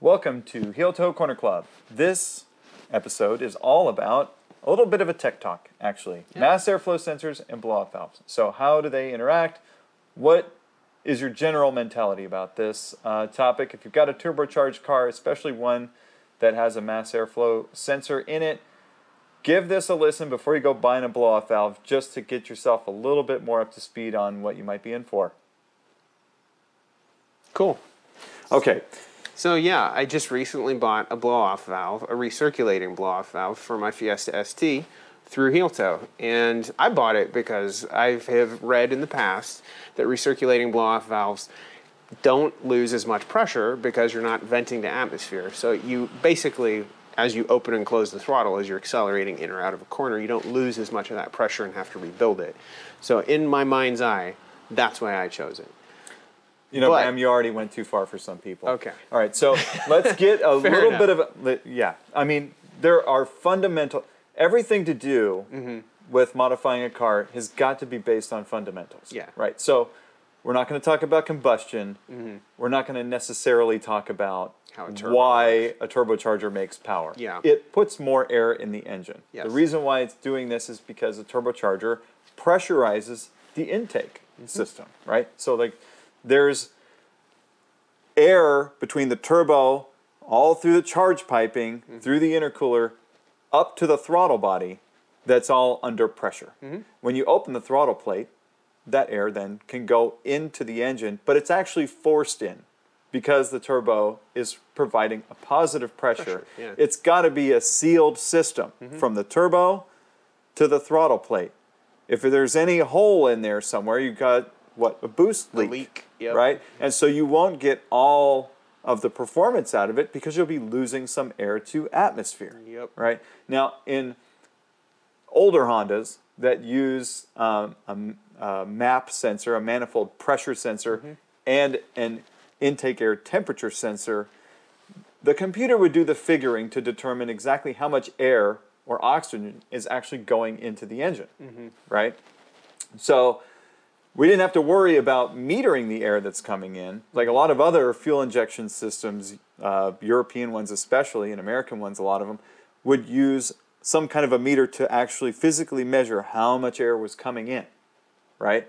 Welcome to Heel Toe Corner Club. This episode is all about a little bit of a tech talk, actually. Mass airflow sensors and blow off valves. So, how do they interact? What is your general mentality about this uh, topic? If you've got a turbocharged car, especially one that has a mass airflow sensor in it, give this a listen before you go buying a blow off valve just to get yourself a little bit more up to speed on what you might be in for. Cool. Okay, So yeah, I just recently bought a blow-off valve, a recirculating blow-off valve for my Fiesta ST through Heel Toe, and I bought it because I have read in the past that recirculating blow-off valves don't lose as much pressure because you're not venting to atmosphere. So you basically, as you open and close the throttle, as you're accelerating in or out of a corner, you don't lose as much of that pressure and have to rebuild it. So in my mind's eye, that's why I chose it. You know, But- you already went too far for some people. Okay. All right, so let's get a little enough. bit of a, yeah. I mean, there are fundamental everything to do Mm-hmm. with modifying a car has got to be based on fundamentals. Yeah. Right. So we're not going to talk about combustion. We're not going to necessarily talk about Mm-hmm. A why a turbocharger makes power. Yeah. It puts more air in the engine. Yes. The reason why it's doing this is because a turbocharger pressurizes the intake Mm-hmm. system, right? So like there's air between the turbo all through the charge piping, mm-hmm. through the intercooler, up to the throttle body that's all under pressure. Mm-hmm. When you open the throttle plate, that air then can go into the engine, but it's actually forced in because the turbo is providing a positive pressure. Pressure, yeah. It's got to be a sealed system mm-hmm. from the turbo to the throttle plate. If there's any hole in there somewhere, you've got what a boost leak, leak, yep. right? And so you won't get all of the performance out of it because you'll be losing some air to atmosphere, Yep. right? Now in older Hondas that use um, a, a MAP sensor, a manifold pressure sensor, Mm-hmm. and an intake air temperature sensor, the computer would do the figuring to determine exactly how much air or oxygen is actually going into the engine, right? So we didn't have to worry about metering the air that's coming in. Like a lot of other fuel injection systems, uh, European ones especially, and American ones, a lot of them, would use some kind of a meter to actually physically measure how much air was coming in, right?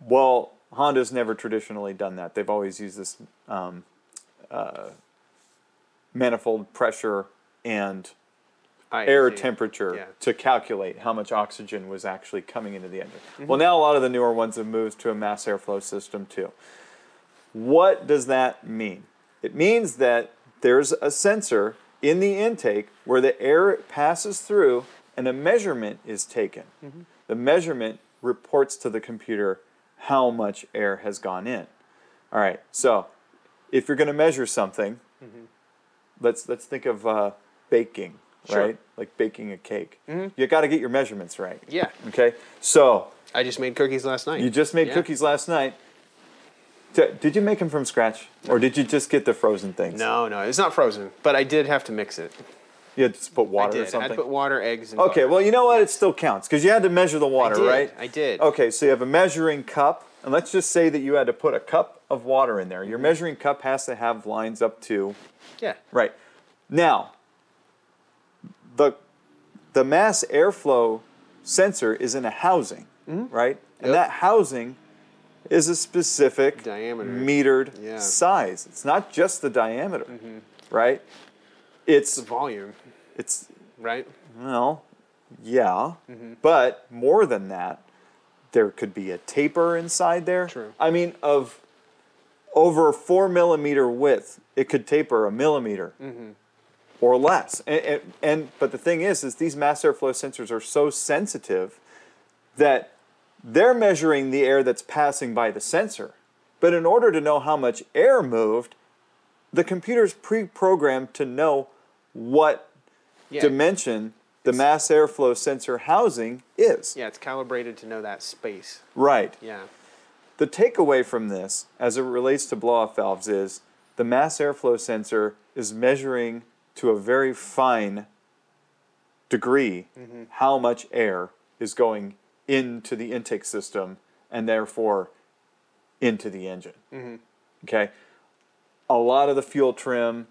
Well, Honda's never traditionally done that. They've always used this um, uh, manifold pressure and air see. temperature Yeah. to calculate how much oxygen was actually coming into the engine. Mm-hmm. Well, now a lot of the newer ones have moved to a mass airflow system too. What does that mean? It means that there's a sensor in the intake where the air passes through and a measurement is taken. Mm-hmm. The measurement reports to the computer how much air has gone in. All right, so if you're going to measure something, let's let's think of uh, baking, Mm-hmm. Sure. Mm-hmm. right? Like baking a cake. You got to get your measurements right. Yeah. Okay. So I just made cookies last night. you just made Yeah. cookies last night. Did you make them from scratch, or did you just get the frozen things? No, no, it's not frozen, but I did have to mix it. You had to put I water did. or I something. to put water, eggs, and Okay, butter. well, you know what? It still counts because you had to measure the water, did, right? I did. Okay, so you have a measuring cup, and let's just say that you had to put a cup of water in there. Mm-hmm. Your measuring cup has to have lines up to Yeah. right. Now, the the mass airflow sensor is in a housing, right? And Yep. that housing is a specific Diameter. metered Yeah. size. It's not just the diameter, right? It's The volume, it's right? well, yeah, Mm-hmm. but more than that, there could be a taper inside there. True. I mean, of over four millimeter width, it could taper a millimeter Mm-hmm. Or less. And, and, and but the thing is, is these mass airflow sensors are so sensitive that they're measuring the air that's passing by the sensor. But in order to know how much air moved, the computer's pre-programmed to know what Yeah. dimension the mass airflow sensor housing is. yeah, it's calibrated to know that space. Right. Yeah. The takeaway from this, as it relates to blow-off valves, is the mass airflow sensor is measuring to a very fine degree mm-hmm. how much air is going into the intake system and therefore into the engine. Mm-hmm. Okay. a lot of the fuel trim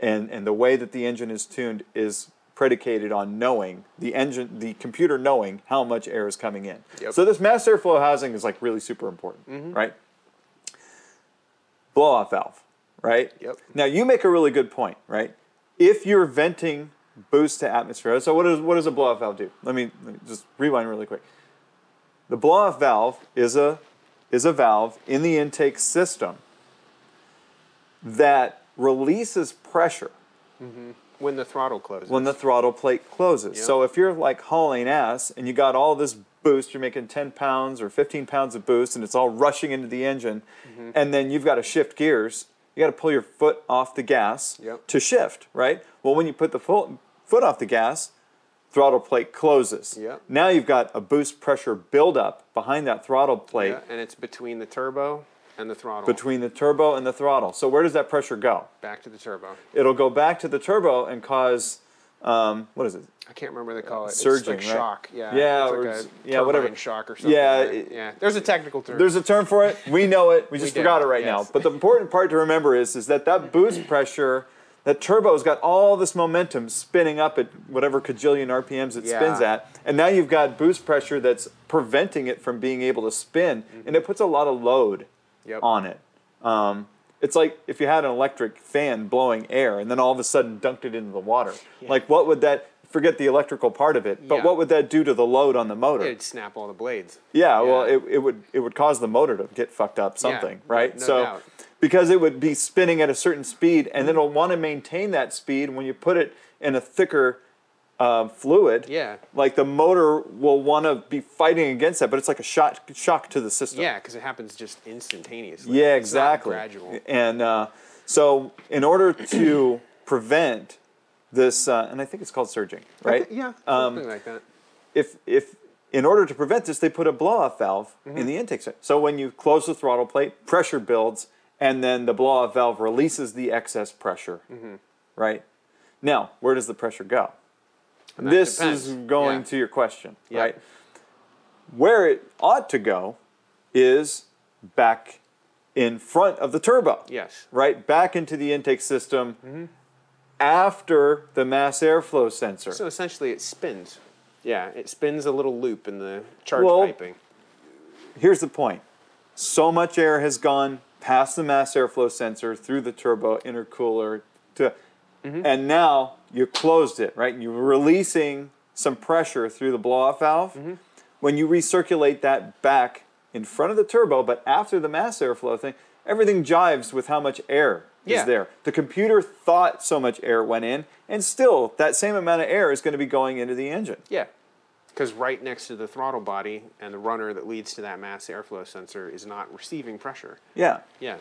and and the way that the engine is tuned is predicated on knowing the engine the computer knowing how much air is coming in. Yep. So this mass airflow housing is like really super important, mm-hmm. right? Blow off valve, right? Yep. Now you make a really good point, right? If you're venting boost to atmosphere, so what does what does a blow off valve do? Let me, let me just rewind really quick. The blow off valve is a is a valve in the intake system that releases pressure When the throttle closes. when the throttle plate closes. Yep. So if you're like hauling ass and you got all this boost, you're making 10 pounds or 15 pounds of boost and it's all rushing into the engine, Mm-hmm. and then you've got to shift gears, you got to pull your foot off the gas Yep. to shift, right? Well, when you put the foot, foot off the gas, throttle plate closes. Yep. Now you've got a boost pressure buildup behind that throttle plate yeah, and it's between the turbo and the throttle. between the turbo and the throttle. So where does that pressure go? Back to the turbo. It'll go back to the turbo and cause um, what is it? I can't remember what they call it. Surging, it's right? shock. Yeah. Yeah, It's or like a yeah, whatever. shock or something. Yeah, right? it- yeah. There's a technical term. There's a term for it. We know it. We just do, forgot it right yes. now. But the important part to remember is is that that boost pressure, that turbo's got all this momentum spinning up at whatever cajillion RPMs it spins at, and now you've got boost pressure that's preventing it from being able to spin, and it puts a lot of load Mm-hmm. Yep. on it. Um, it's like if you had an electric fan blowing air and then all of a sudden dunked it into the water. Like what would that? Forget the electrical part of it, but Yeah. what would that do to the load on the motor? It'd snap all the blades. Yeah, well, it, it would it would cause the motor to get fucked up, something, right? no so, doubt. because it would be spinning at a certain speed, and then it'll want to maintain that speed. When you put it in a thicker uh, fluid, Yeah. like the motor will want to be fighting against that, but it's like a shock shock to the system. Yeah, because it happens just instantaneously. Yeah, It's exactly. gradual. And uh, so, in order to prevent this, uh, and I think it's called surging, right? Yeah, Um, something like that. if if in order to prevent this, they put a blow off valve Mm-hmm. in the intake. set. So when you close the throttle plate, pressure builds, and then the blow off valve releases the excess pressure. Mm-hmm. Right. Now, where does the pressure go? And This is going Yeah. to your question, Yeah. right? Where it ought to go is back in front of the turbo Yes. right back into the intake system Mm-hmm. after the mass airflow sensor. So essentially, it spins. Yeah, it spins a little loop in the charge Well, piping. Here's the point: so much air has gone past the mass airflow sensor through the turbo intercooler to, Mm-hmm. and now you closed it, right? You're releasing some pressure through the blow-off valve. Mm-hmm. When you recirculate that back in front of the turbo, but after the mass airflow thing, everything jives with how much air Yeah. is there. The computer thought so much air went in, and still that same amount of air is going to be going into the engine. Yeah. Because right next to the throttle body and the runner that leads to that mass airflow sensor is not receiving pressure. Yeah. Yeah.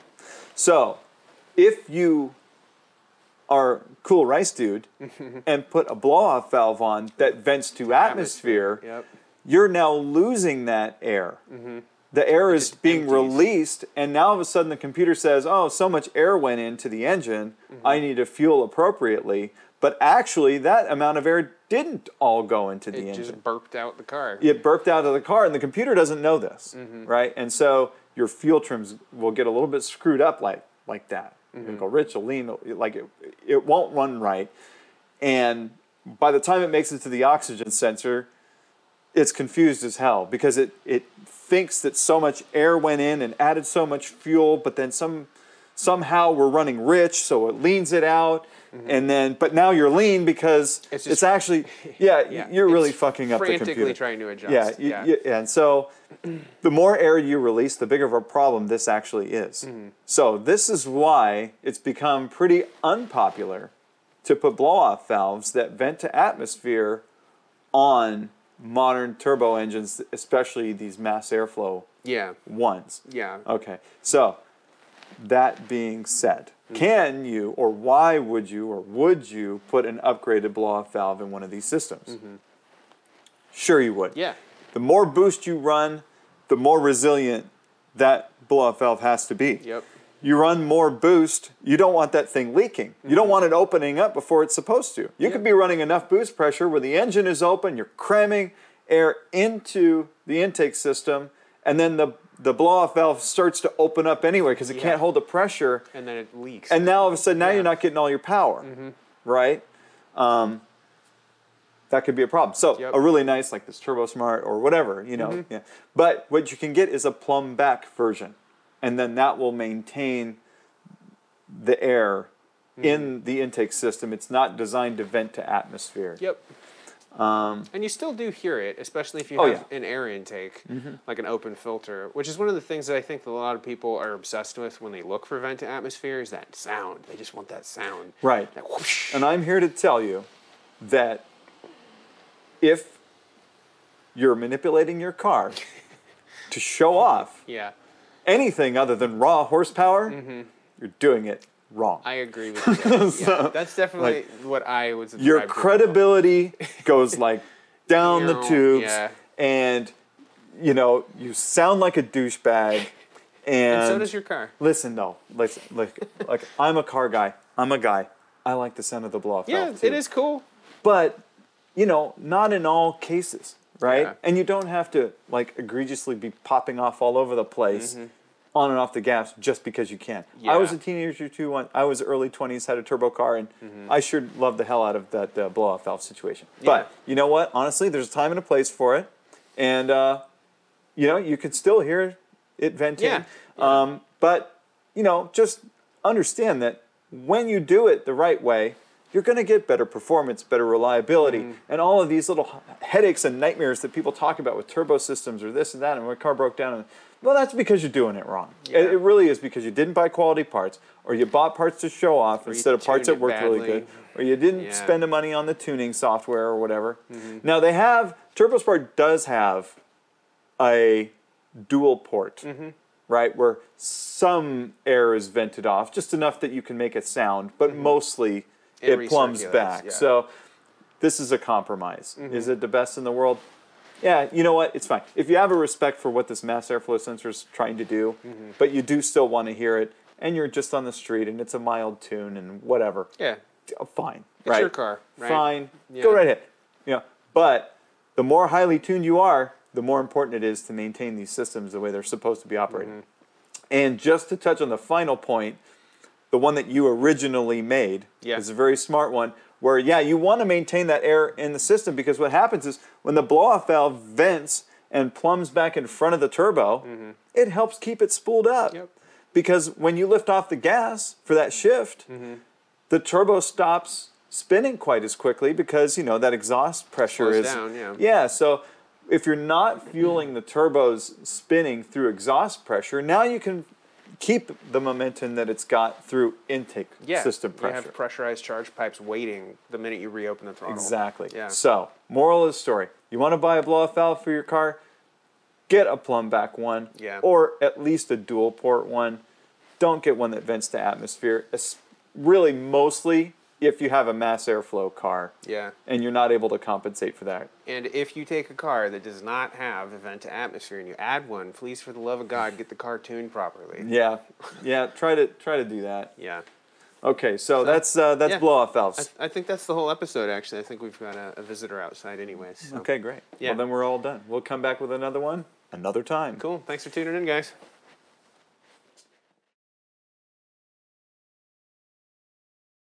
So, if you are cool rice dude and put a blow off valve on that vents to atmosphere, Yep. you're now losing that air. The air is just being empties. released, and now all of a sudden the computer says, "Oh, so much air went into the engine. Mm-hmm. I need to fuel appropriately." But actually, that amount of air didn't all go into the It engine It just burped out the car. it burped out of the car and the computer doesn't know this Mm-hmm. right and so your fuel trims will get a little bit screwed up like like that Mm-hmm. it'll go rich it'll lean like it, it won't run right and by the time it makes it to the oxygen sensor it's confused as hell because it it thinks that so much air went in and added so much fuel but then some somehow we're running rich so it leans it out and then but now you're lean because Mm-hmm. It's it's, actually yeah, Yeah. you're really fucking up the frantically computer trying to adjust. yeah, you, Yeah. you- and so the more air you release, the bigger of a problem this actually is. Mm-hmm. So this is why it's become pretty unpopular to put blow-off valves that vent to atmosphere on modern turbo engines, especially these mass airflow Yeah. ones. Yeah. Okay, so that being said, Mm-hmm. Can you or why would you or would you put an upgraded blow-off valve in one of these systems? Sure, you would. Mm-hmm. Yeah. The more boost you run, the more resilient that blow-off valve has to be. Yep. You run more boost, you don't want that thing leaking. You don't want it opening up before it's supposed to. You could be running enough boost pressure where the engine is open, you're cramming air into the intake system, and then the the blow off valve starts to open up anyway because it Yeah. can't hold the pressure. And then it leaks. And now all of a sudden, now Yeah. you're not getting all your power, mm-hmm. right? Um, that could be a problem. So Yep. a really nice like this Turbosmart or whatever, you know. Mm-hmm. Yeah. But what you can get is a plumb back version, and then that will maintain the air in mm-hmm. the intake system. It's not designed to vent to atmosphere. Yep. Um, And you still do hear it, especially if you Oh, have yeah. Mm-hmm. an air intake, like an open filter, which is one of the things that I think that a lot of people are obsessed with when they look for vent to atmosphere is that sound. They just want that sound. Right. That. And I'm here to tell you that if you're manipulating your car to show off yeah, anything other than raw horsepower, you're doing it wrong. Mm-hmm. I agree with you. yeah, that's definitely what I was. Your credibility goes like down the tubes, yeah. and you know you sound like a douchebag. And, And so does your car. listen, though, listen, like, like I'm a car guy. I'm a guy. I like the sound of the blow off Yeah, it is cool. but you know not in all cases right Yeah. and you don't have to like egregiously be popping off all over the place on and off the gas just because you can. I was. A teenager too when i was early 20s had a turbo car and Mm-hmm. i sure loved the hell out of that uh, blow off valve situation. But you know what? Honestly there's a time and a place for it. And uh, you know you can still hear it venting. Yeah. Um, but you know just understand that when you do it the right way you're going to get better performance better reliability Mm-hmm. and all of these little headaches and nightmares that people talk about with turbo systems or this and that and my car broke down and well that's because you're doing it wrong It- Yeah. it, really is because you didn't buy quality parts or you bought parts to show off you instead of parts that it worked really good or you didn't Yeah. Mm-hmm. spend the money on the tuning software or whatever now they have Turbosmart does have a dual port, Mm-hmm. right? Where some air is vented off, just enough that you can make a sound, but mostly Mm-hmm. It it, plumbs recirculates, back. yeah. Mm-hmm. So this is a compromise. Is it the best in the world? Yeah, you know what? It's fine. If you have a respect for what this mass airflow sensor is trying to do, Mm-hmm. but you do still want to hear it, and you're just on the street and it's a mild tune and whatever, Yeah, uh, fine. it's right? your car. Right? Fine. Yeah. Go right ahead. You know, but the more highly tuned you are, the more important it is to maintain these systems the way they're supposed to be operating. Mm-hmm. And just to touch on the final point, the one that you originally made Yeah. is a very smart one. Where yeah, you want to maintain that air in the system because what happens is when the blow-off valve vents and plumbs back in front of the turbo, it helps keep it spooled up. Mm-hmm. Yep. Because when you lift off the gas for that shift, the turbo stops spinning quite as quickly because you know that exhaust pressure Slows is down, yeah. yeah so if you're not fueling the turbos spinning through exhaust pressure now you can keep the momentum that it's got through intake Yeah, system pressure. You have pressurized charge pipes waiting the minute you reopen the throttle. exactly Yeah. so moral of the story you want to buy a blow off valve for your car get a plumb back one Yeah. or at least a dual port one don't get one that vents to atmosphere es- really mostly if you have a mass airflow car Yeah. and you're not able to compensate for that. And if you take a car that does not have a vent to atmosphere and you add one, please, for the love of God, get the car tuned properly. Yeah, yeah. Try to try to do that. Yeah. Okay, so, that's uh, that's yeah. blow off I, valves. I think that's the whole episode, actually. I think we've got a, a visitor outside, anyways. so. Okay, great. Yeah. Well, then we're all done. We'll come back with another one another time. Cool. Thanks for tuning in, guys.